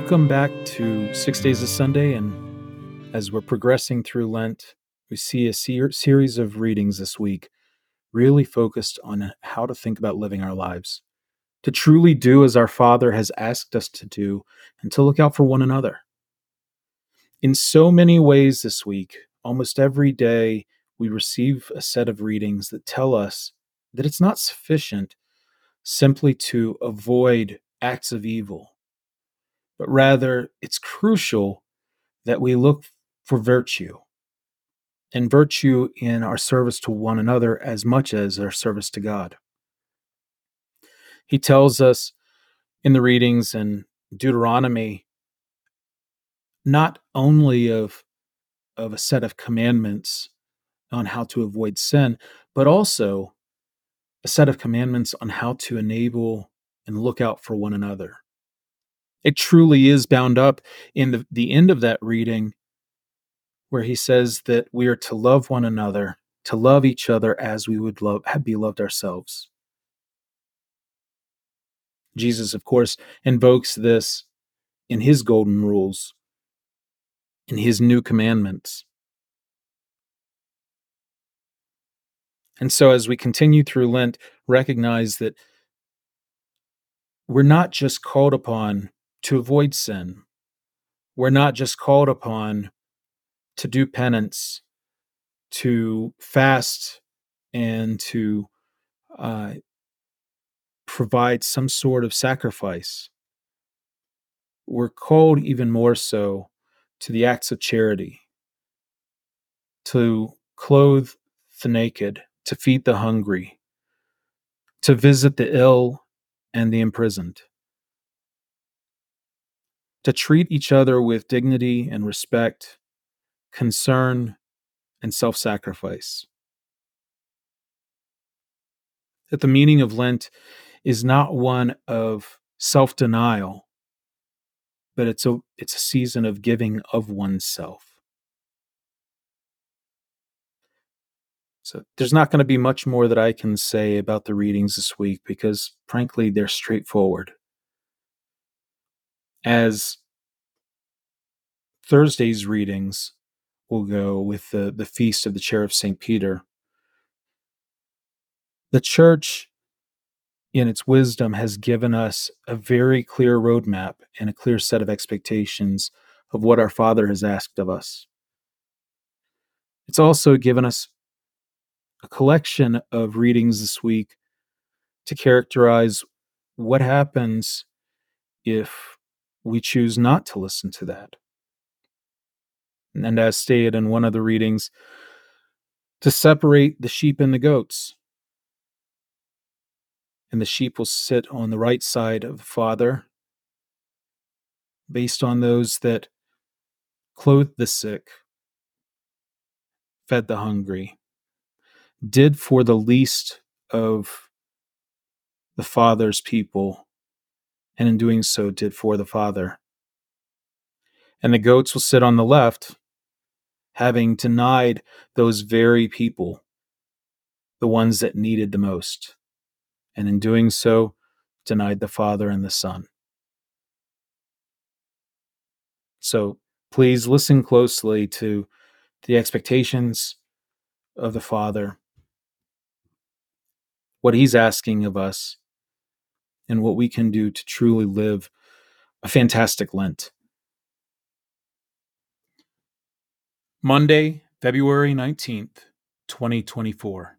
Welcome back to Six Days of Sunday. And as we're progressing through Lent, we see a ser- series of readings this week really focused on how to think about living our lives, to truly do as our Father has asked us to do, and to look out for one another. In so many ways this week, almost every day, we receive a set of readings that tell us that it's not sufficient simply to avoid acts of evil but rather it's crucial that we look for virtue and virtue in our service to one another as much as our service to God. He tells us in the readings in Deuteronomy not only of, of a set of commandments on how to avoid sin, but also a set of commandments on how to enable and look out for one another. It truly is bound up in the, the end of that reading where he says that we are to love one another, to love each other as we would love be loved ourselves. Jesus, of course, invokes this in his golden rules, in his new commandments. And so, as we continue through Lent, recognize that we're not just called upon to avoid sin. We're not just called upon to do penance, to fast, and to uh, provide some sort of sacrifice. We're called even more so to the acts of charity, to clothe the naked, to feed the hungry, to visit the ill and the imprisoned to treat each other with dignity and respect, concern, and self sacrifice. That the meaning of Lent is not one of self denial, but it's a, it's a season of giving of oneself. So there's not going to be much more that I can say about the readings this week because, frankly, they're straightforward as Thursday's readings will go with the, the feast of the chair of St. Peter. The church, in its wisdom, has given us a very clear roadmap and a clear set of expectations of what our Father has asked of us. It's also given us a collection of readings this week to characterize what happens if we choose not to listen to that. And as stated in one of the readings, to separate the sheep and the goats. And the sheep will sit on the right side of the Father, based on those that clothed the sick, fed the hungry, did for the least of the Father's people and in doing so did for the Father. And the goats will sit on the left, having denied those very people, the ones that needed the most, and in doing so, denied the Father and the Son. So please listen closely to the expectations of the Father, what He's asking of us, and what we can do to truly live a fantastic Lent. Monday, February 19th, 2024.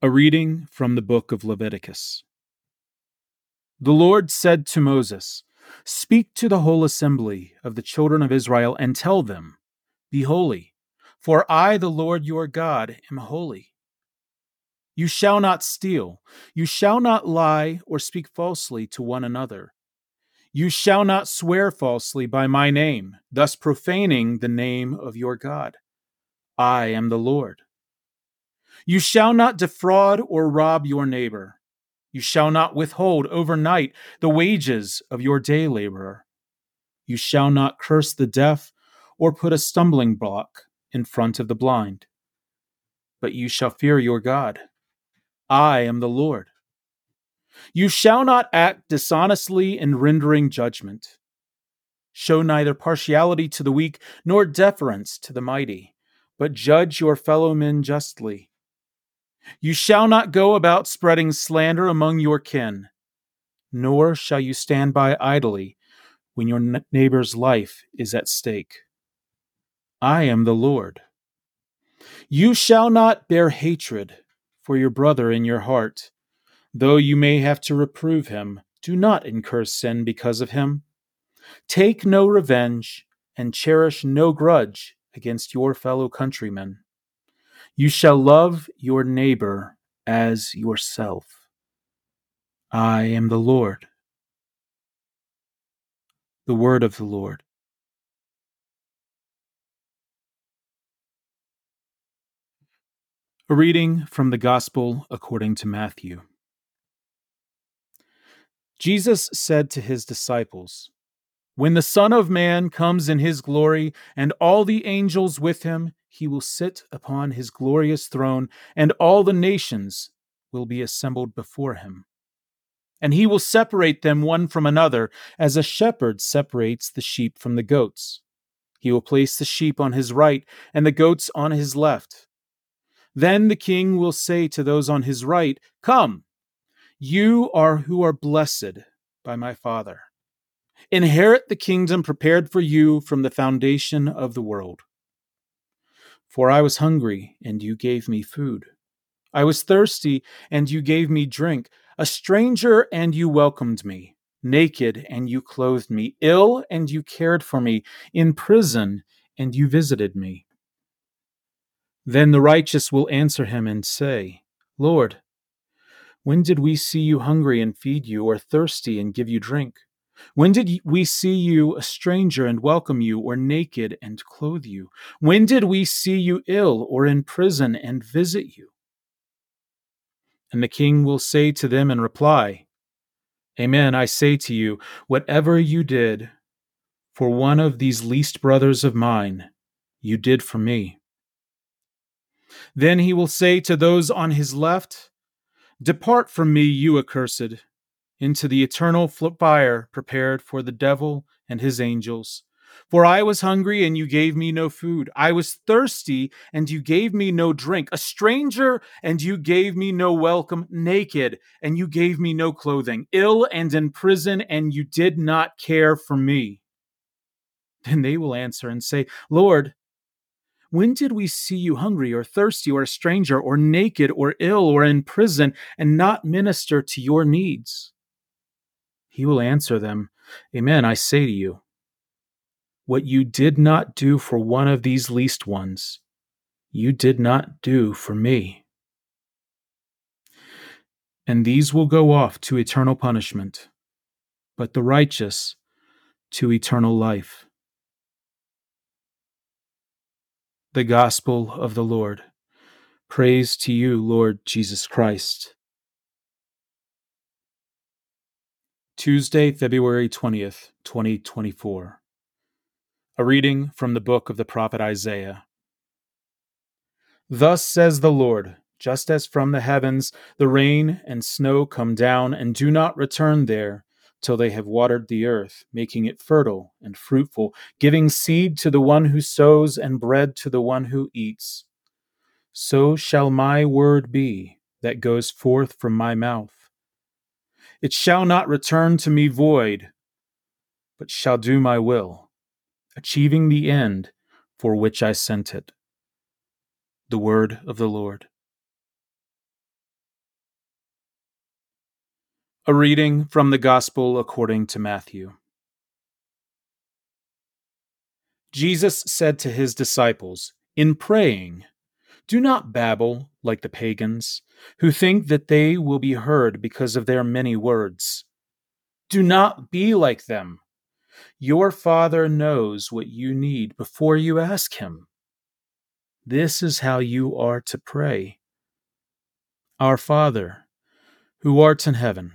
A reading from the book of Leviticus. The Lord said to Moses, Speak to the whole assembly of the children of Israel and tell them, Be holy, for I, the Lord your God, am holy. You shall not steal. You shall not lie or speak falsely to one another. You shall not swear falsely by my name, thus profaning the name of your God. I am the Lord. You shall not defraud or rob your neighbor. You shall not withhold overnight the wages of your day laborer. You shall not curse the deaf or put a stumbling block in front of the blind. But you shall fear your God. I am the Lord. You shall not act dishonestly in rendering judgment. Show neither partiality to the weak nor deference to the mighty, but judge your fellow men justly. You shall not go about spreading slander among your kin, nor shall you stand by idly when your neighbor's life is at stake. I am the Lord. You shall not bear hatred for your brother in your heart. Though you may have to reprove him, do not incur sin because of him. Take no revenge and cherish no grudge against your fellow countrymen. You shall love your neighbor as yourself. I am the Lord. The word of the Lord. A reading from the Gospel according to Matthew. Jesus said to his disciples, When the Son of Man comes in his glory, and all the angels with him, he will sit upon his glorious throne, and all the nations will be assembled before him. And he will separate them one from another, as a shepherd separates the sheep from the goats. He will place the sheep on his right, and the goats on his left. Then the king will say to those on his right, Come, you are who are blessed by my Father. Inherit the kingdom prepared for you from the foundation of the world. For I was hungry, and you gave me food. I was thirsty, and you gave me drink. A stranger, and you welcomed me. Naked, and you clothed me. Ill, and you cared for me. In prison, and you visited me. Then the righteous will answer him and say, Lord, when did we see you hungry and feed you, or thirsty and give you drink? When did we see you a stranger and welcome you, or naked and clothe you? When did we see you ill or in prison and visit you? And the king will say to them in reply, Amen, I say to you, whatever you did for one of these least brothers of mine, you did for me. Then he will say to those on his left, Depart from me, you accursed, into the eternal fire prepared for the devil and his angels. For I was hungry, and you gave me no food. I was thirsty, and you gave me no drink. A stranger, and you gave me no welcome. Naked, and you gave me no clothing. Ill and in prison, and you did not care for me. Then they will answer and say, Lord, when did we see you hungry or thirsty or a stranger or naked or ill or in prison and not minister to your needs? He will answer them, Amen, I say to you. What you did not do for one of these least ones, you did not do for me. And these will go off to eternal punishment, but the righteous to eternal life. The gospel of the Lord. Praise to you, Lord Jesus Christ. Tuesday, February 20th, 2024. A reading from the book of the prophet Isaiah. Thus says the Lord, just as from the heavens the rain and snow come down and do not return there, till they have watered the earth, making it fertile and fruitful, giving seed to the one who sows and bread to the one who eats. So shall my word be that goes forth from my mouth. It shall not return to me void, but shall do my will, achieving the end for which I sent it. The word of the Lord. A reading from the Gospel according to Matthew. Jesus said to his disciples, In praying, do not babble like the pagans, who think that they will be heard because of their many words. Do not be like them. Your Father knows what you need before you ask Him. This is how you are to pray Our Father, who art in heaven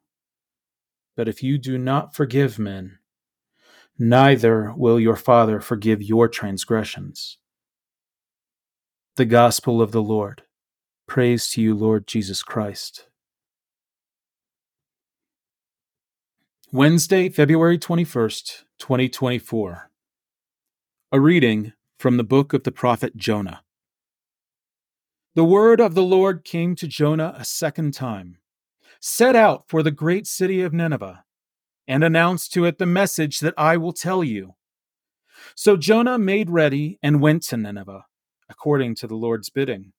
But if you do not forgive men, neither will your Father forgive your transgressions. The Gospel of the Lord. Praise to you, Lord Jesus Christ. Wednesday, February 21st, 2024. A reading from the book of the prophet Jonah. The word of the Lord came to Jonah a second time Set out for the great city of Nineveh, and announce to it the message that I will tell you. So Jonah made ready and went to Nineveh, according to the Lord's bidding.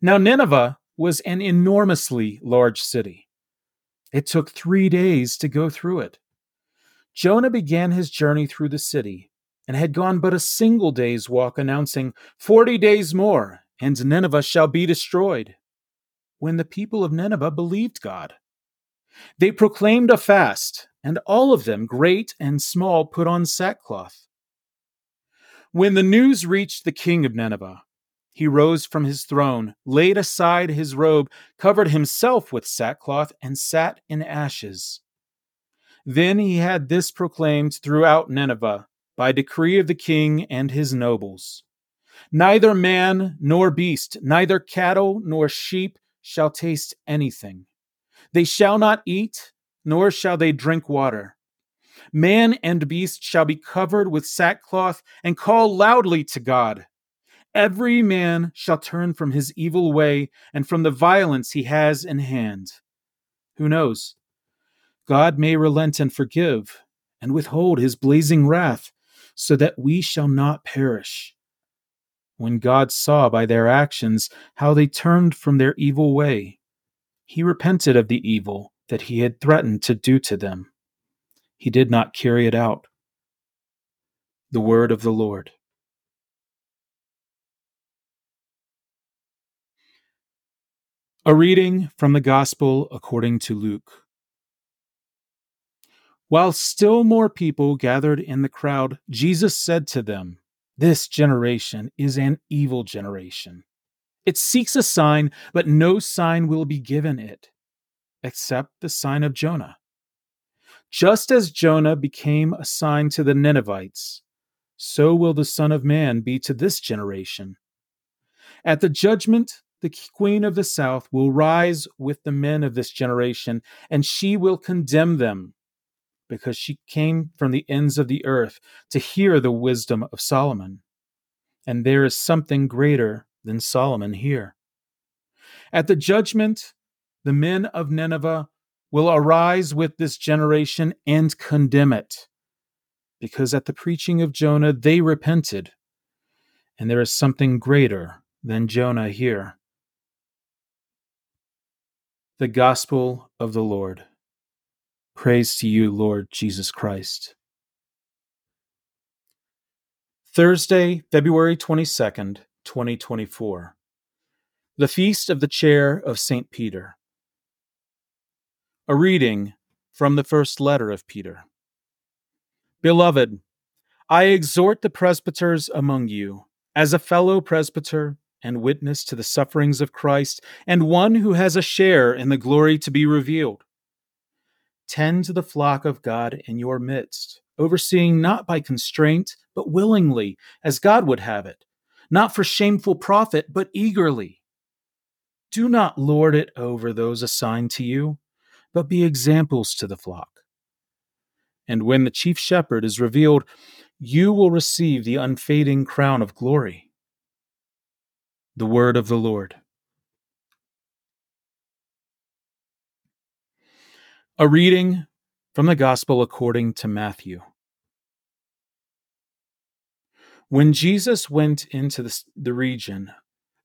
Now, Nineveh was an enormously large city it took three days to go through it. Jonah began his journey through the city and had gone but a single day's walk, announcing, Forty days more, and Nineveh shall be destroyed. When the people of Nineveh believed God, they proclaimed a fast, and all of them, great and small, put on sackcloth. When the news reached the king of Nineveh, he rose from his throne, laid aside his robe, covered himself with sackcloth, and sat in ashes. Then he had this proclaimed throughout Nineveh by decree of the king and his nobles Neither man nor beast, neither cattle nor sheep shall taste anything. They shall not eat, nor shall they drink water. Man and beast shall be covered with sackcloth and call loudly to God. Every man shall turn from his evil way and from the violence he has in hand. Who knows? God may relent and forgive, and withhold his blazing wrath, so that we shall not perish. When God saw by their actions how they turned from their evil way, he repented of the evil that he had threatened to do to them. He did not carry it out. The word of the Lord. A reading from the Gospel according to Luke. While still more people gathered in the crowd, Jesus said to them, This generation is an evil generation. It seeks a sign, but no sign will be given it, except the sign of Jonah. Just as Jonah became a sign to the Ninevites, so will the Son of Man be to this generation. At the judgment, the queen of the south will rise with the men of this generation, and she will condemn them, because she came from the ends of the earth to hear the wisdom of Solomon. And there is something greater than Solomon here. At the judgment, the men of Nineveh will arise with this generation and condemn it, because at the preaching of Jonah they repented, and there is something greater than Jonah here. The Gospel of the Lord. Praise to you, Lord Jesus Christ. Thursday, February 22nd, 2024. The Feast of the Chair of St. Peter. A reading from the first letter of Peter. Beloved, I exhort the presbyters among you, as a fellow presbyter and witness to the sufferings of Christ, and one who has a share in the glory to be revealed. Tend to the flock of God in your midst, overseeing not by constraint, but willingly, as God would have it, not for shameful profit, but eagerly. Do not lord it over those assigned to you, but be examples to the flock. And when the chief shepherd is revealed, you will receive the unfading crown of glory. The word of the Lord. A reading from the Gospel according to Matthew. When Jesus went into the, the region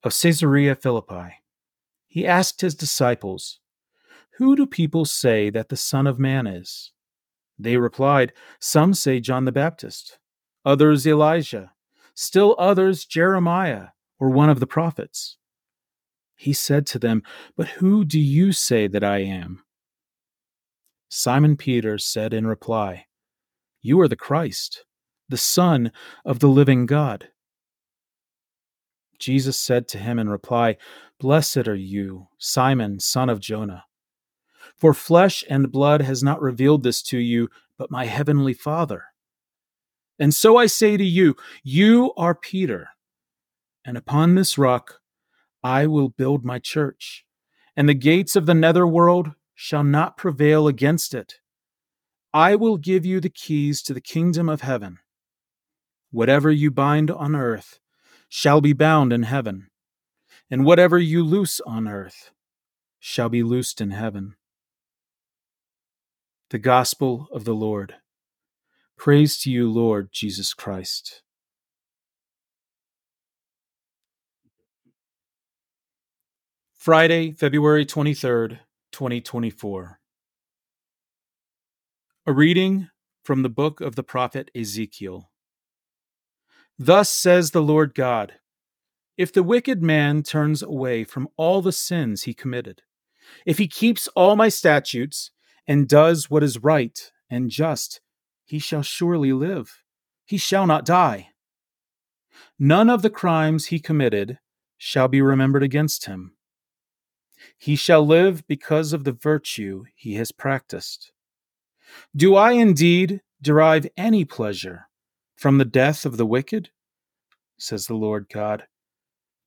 of Caesarea Philippi, he asked his disciples, Who do people say that the Son of Man is? They replied, Some say John the Baptist, others Elijah, still others Jeremiah or one of the prophets. He said to them, But who do you say that I am? Simon Peter said in reply, You are the Christ, the Son of the living God. Jesus said to him in reply, Blessed are you, Simon, son of Jonah. For flesh and blood has not revealed this to you, but my heavenly Father. And so I say to you, you are Peter, and upon this rock I will build my church, and the gates of the netherworld shall not prevail against it. I will give you the keys to the kingdom of heaven. Whatever you bind on earth shall be bound in heaven, and whatever you loose on earth shall be loosed in heaven. The Gospel of the Lord. Praise to you, Lord Jesus Christ. Friday, February 23rd, 2024. A reading from the book of the prophet Ezekiel. Thus says the Lord God If the wicked man turns away from all the sins he committed, if he keeps all my statutes and does what is right and just, he shall surely live. He shall not die. None of the crimes he committed shall be remembered against him. He shall live because of the virtue he has practiced. Do I indeed derive any pleasure from the death of the wicked? says the Lord God.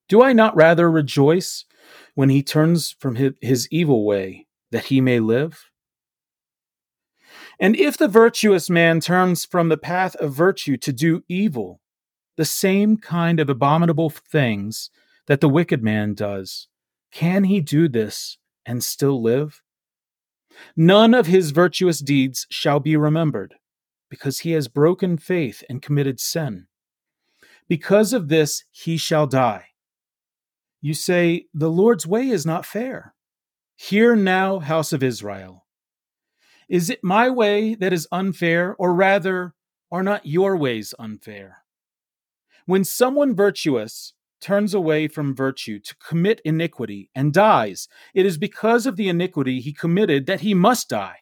Do I not rather rejoice when he turns from his evil way, that he may live? And if the virtuous man turns from the path of virtue to do evil, the same kind of abominable things that the wicked man does, can he do this and still live? None of his virtuous deeds shall be remembered, because he has broken faith and committed sin. Because of this, he shall die. You say, The Lord's way is not fair. Hear now, house of Israel. Is it my way that is unfair, or rather, are not your ways unfair? When someone virtuous turns away from virtue to commit iniquity and dies, it is because of the iniquity he committed that he must die.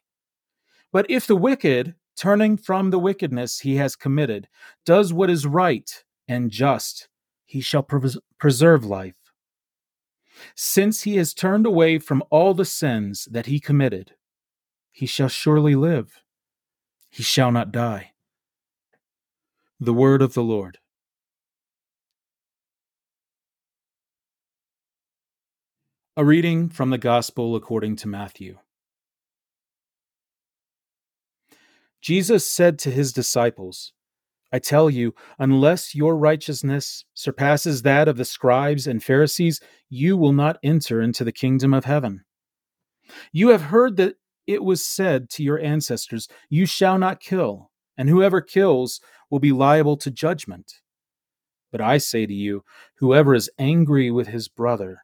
But if the wicked, turning from the wickedness he has committed, does what is right and just, he shall pres- preserve life. Since he has turned away from all the sins that he committed, he shall surely live. He shall not die. The word of the Lord. A reading from the Gospel according to Matthew. Jesus said to his disciples, I tell you, unless your righteousness surpasses that of the scribes and Pharisees, you will not enter into the kingdom of heaven. You have heard that it was said to your ancestors, You shall not kill, and whoever kills will be liable to judgment. But I say to you, whoever is angry with his brother,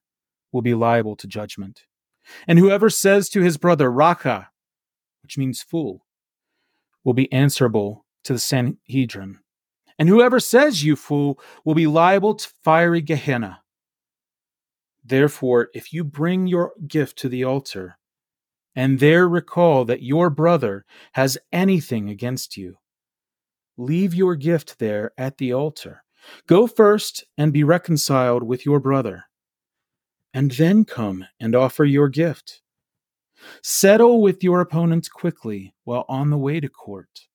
will be liable to judgment. And whoever says to his brother, Raca, which means fool, will be answerable to the Sanhedrin. And whoever says, You fool, will be liable to fiery Gehenna. Therefore, if you bring your gift to the altar, and there recall that your brother has anything against you, leave your gift there at the altar. Go first and be reconciled with your brother and then come and offer your gift. Settle with your opponent quickly while on the way to court.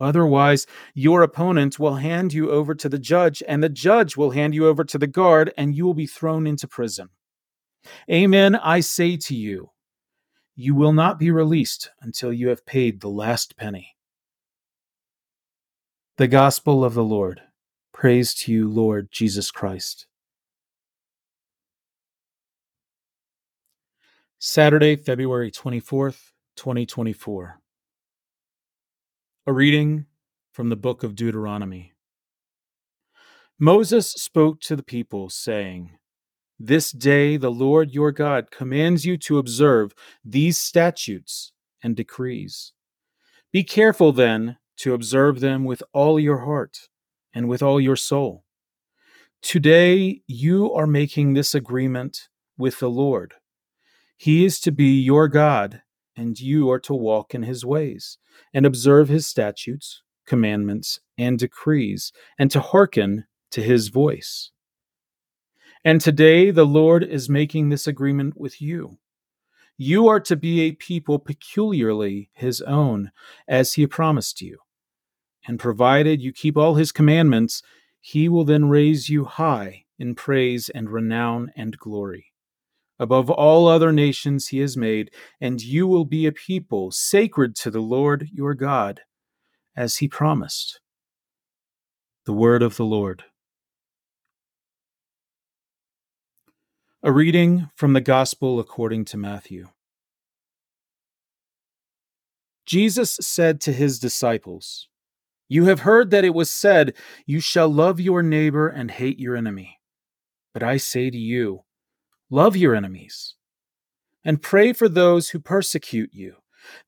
Otherwise, your opponent will hand you over to the judge, and the judge will hand you over to the guard, and you will be thrown into prison. Amen, I say to you, you will not be released until you have paid the last penny. The Gospel of the Lord. Praise to you, Lord Jesus Christ. Saturday, February 24th, 2024. A reading from the book of Deuteronomy. Moses spoke to the people, saying, This day the Lord your God commands you to observe these statutes and decrees. Be careful then to observe them with all your heart and with all your soul. Today you are making this agreement with the Lord. He is to be your God, and you are to walk in his ways, and observe his statutes, commandments, and decrees, and to hearken to his voice. And today the Lord is making this agreement with you. You are to be a people peculiarly his own, as he promised you. And provided you keep all his commandments, he will then raise you high in praise and renown and glory. Above all other nations he has made, and you will be a people sacred to the Lord your God, as he promised. The word of the Lord. A reading from the Gospel according to Matthew. Jesus said to his disciples, You have heard that it was said, You shall love your neighbor and hate your enemy. But I say to you, Love your enemies, and pray for those who persecute you,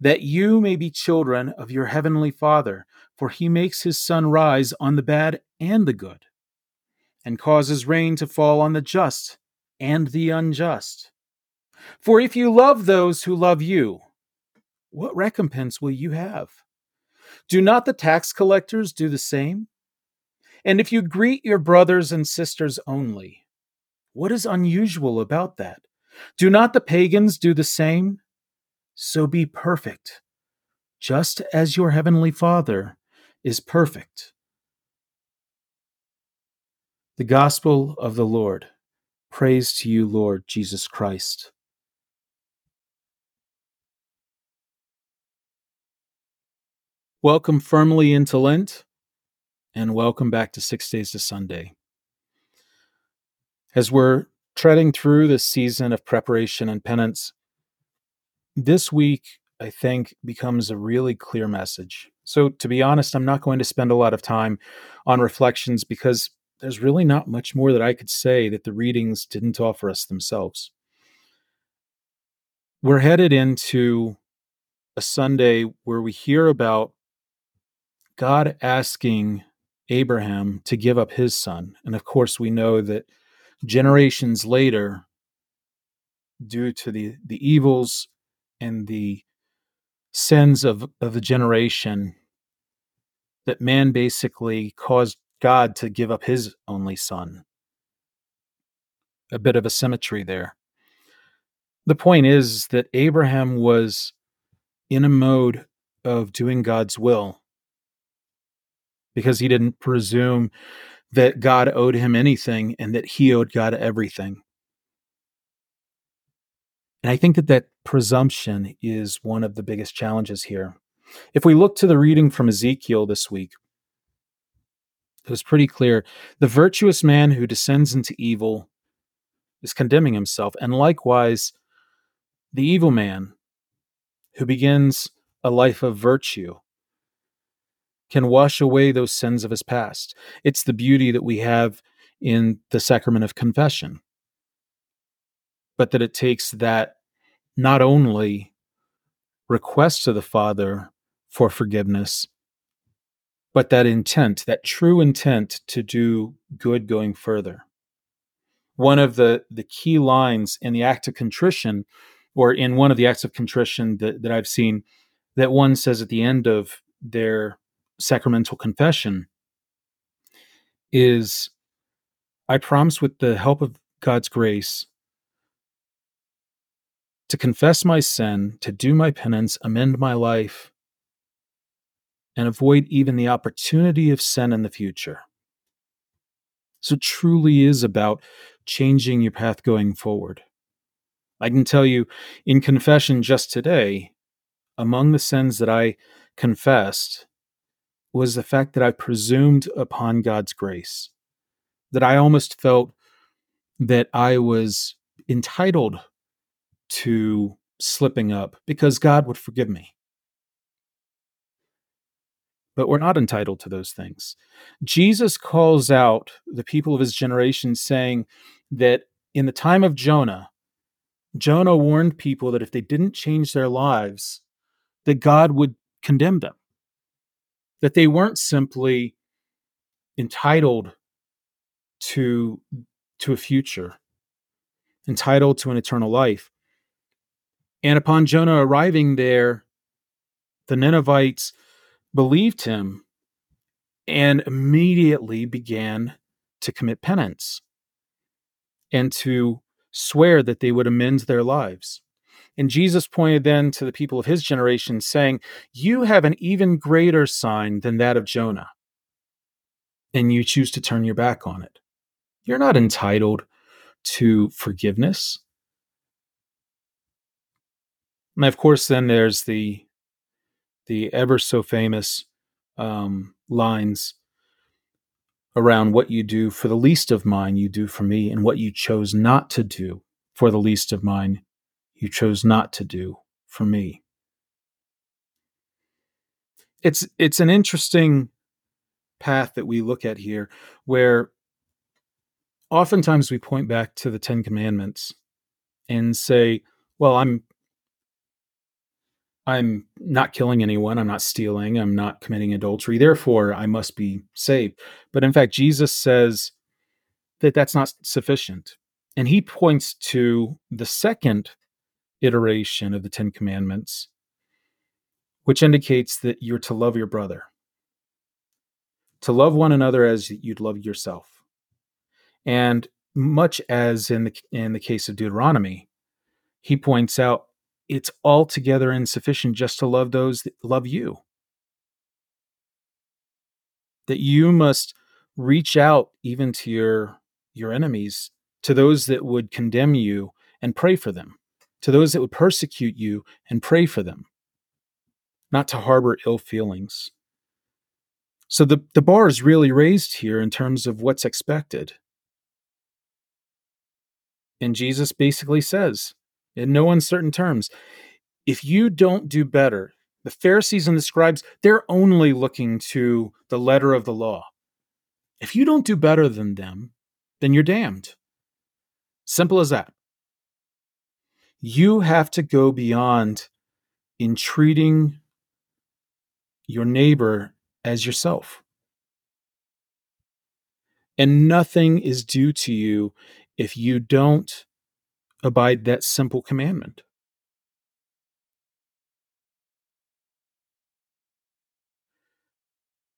that you may be children of your heavenly Father, for he makes his sun rise on the bad and the good, and causes rain to fall on the just and the unjust. For if you love those who love you, what recompense will you have? Do not the tax collectors do the same? And if you greet your brothers and sisters only, what is unusual about that? Do not the pagans do the same? So be perfect, just as your heavenly Father is perfect. The Gospel of the Lord. Praise to you, Lord Jesus Christ. Welcome firmly into Lent, and welcome back to Six Days to Sunday. As we're treading through this season of preparation and penance, this week, I think, becomes a really clear message. So, to be honest, I'm not going to spend a lot of time on reflections because there's really not much more that I could say that the readings didn't offer us themselves. We're headed into a Sunday where we hear about God asking Abraham to give up his son. And of course, we know that generations later, due to the, the evils and the sins of, of the generation, that man basically caused God to give up his only son. A bit of a symmetry there. The point is that Abraham was in a mode of doing God's will because he didn't presume that God owed him anything and that he owed God everything. And I think that that presumption is one of the biggest challenges here. If we look to the reading from Ezekiel this week, it was pretty clear. The virtuous man who descends into evil is condemning himself, and likewise, the evil man who begins a life of virtue can wash away those sins of his past. It's the beauty that we have in the sacrament of confession. But that it takes that not only request to the Father for forgiveness, but that intent, that true intent to do good going further. One of the, the key lines in the act of contrition, or in one of the acts of contrition that, that I've seen, that one says at the end of their sacramental confession is I promise with the help of God's grace to confess my sin, to do my penance, amend my life, and avoid even the opportunity of sin in the future. So, it truly is about changing your path going forward. I can tell you in confession just today, among the sins that I confessed was the fact that I presumed upon God's grace, that I almost felt that I was entitled to slipping up because God would forgive me. But we're not entitled to those things. Jesus calls out the people of his generation, saying that in the time of Jonah, Jonah warned people that if they didn't change their lives, that God would condemn them that they weren't simply entitled to to a future entitled to an eternal life. And upon Jonah arriving there, the Ninevites believed him and immediately began to commit penance and to swear that they would amend their lives. And Jesus pointed then to the people of his generation, saying, You have an even greater sign than that of Jonah, and you choose to turn your back on it. You're not entitled to forgiveness. And of course, then there's the the ever so famous um, lines around what you do for the least of mine, you do for me, and what you chose not to do for the least of mine, you chose not to do for me. It's it's an interesting path that we look at here where oftentimes we point back to the 10 commandments and say, well, I'm I'm not killing anyone, I'm not stealing, I'm not committing adultery, therefore I must be saved. But in fact, Jesus says that that's not sufficient. And he points to the second iteration of the 10 commandments, which indicates that you're to love your brother, to love one another as you'd love yourself. And much as in the in the case of Deuteronomy, he points out it's altogether insufficient just to love those that love you. That you must reach out even to your your enemies, to those that would condemn you and pray for them, to those that would persecute you and pray for them, not to harbor ill feelings. So the, the bar is really raised here in terms of what's expected. And Jesus basically says, in no uncertain terms. If you don't do better, the Pharisees and the scribes, they're only looking to the letter of the law. If you don't do better than them, then you're damned. Simple as that. You have to go beyond in treating your neighbor as yourself. And nothing is due to you if you don't abide that simple commandment.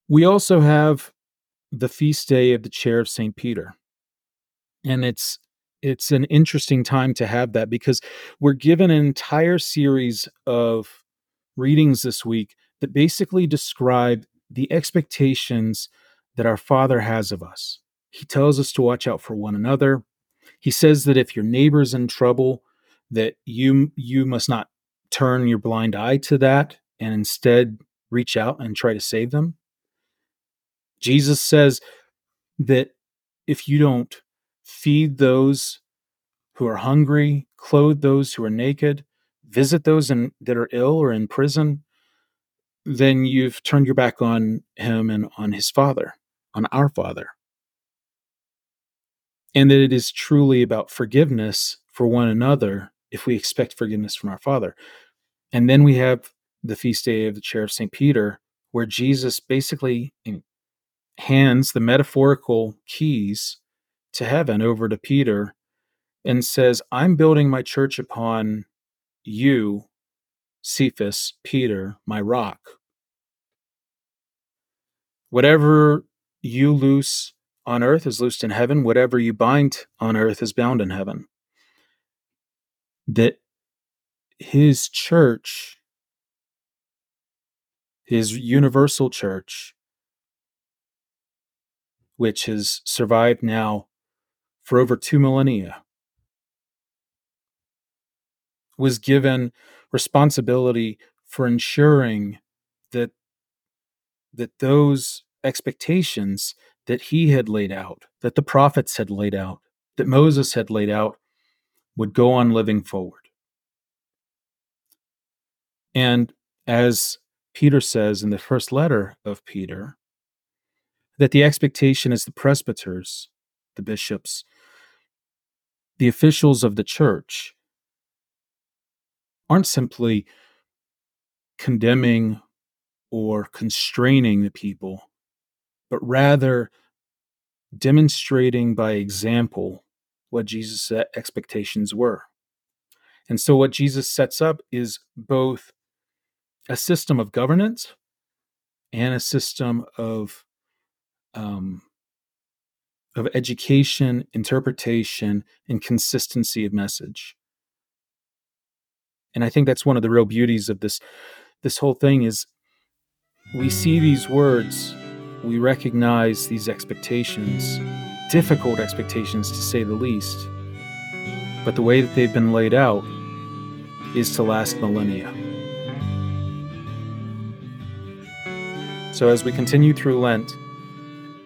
We also have the feast day of the chair of St. Peter. And it's it's an interesting time to have that because we're given an entire series of readings this week that basically describe the expectations that our Father has of us. He tells us to watch out for one another. He says that if your neighbor's in trouble, that you you must not turn your blind eye to that and instead reach out and try to save them. Jesus says that if you don't feed those who are hungry, clothe those who are naked, visit those in, that are ill or in prison, then you've turned your back on him and on his father, on our father and that it is truly about forgiveness for one another if we expect forgiveness from our Father. And then we have the feast day of the chair of St. Peter, where Jesus basically hands the metaphorical keys to heaven over to Peter and says, I'm building my church upon you, Cephas, Peter, my rock. Whatever you loose on earth is loosed in heaven. Whatever you bind on earth is bound in heaven. That his church, his universal church, which has survived now for over two millennia, was given responsibility for ensuring that that those expectations that he had laid out, that the prophets had laid out, that Moses had laid out, would go on living forward. And as Peter says in the first letter of Peter, that the expectation is the presbyters, the bishops, the officials of the church aren't simply condemning or constraining the people, but rather demonstrating by example what Jesus' expectations were. And so, what Jesus sets up is both a system of governance and a system of um, of education, interpretation, and consistency of message. And I think that's one of the real beauties of this this whole thing is we see these words, we recognize these expectations, difficult expectations to say the least. But the way that they've been laid out is to last millennia. So as we continue through Lent,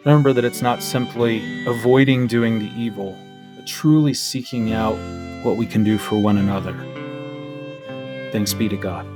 remember that it's not simply avoiding doing the evil, but truly seeking out what we can do for one another. Thanks be to God.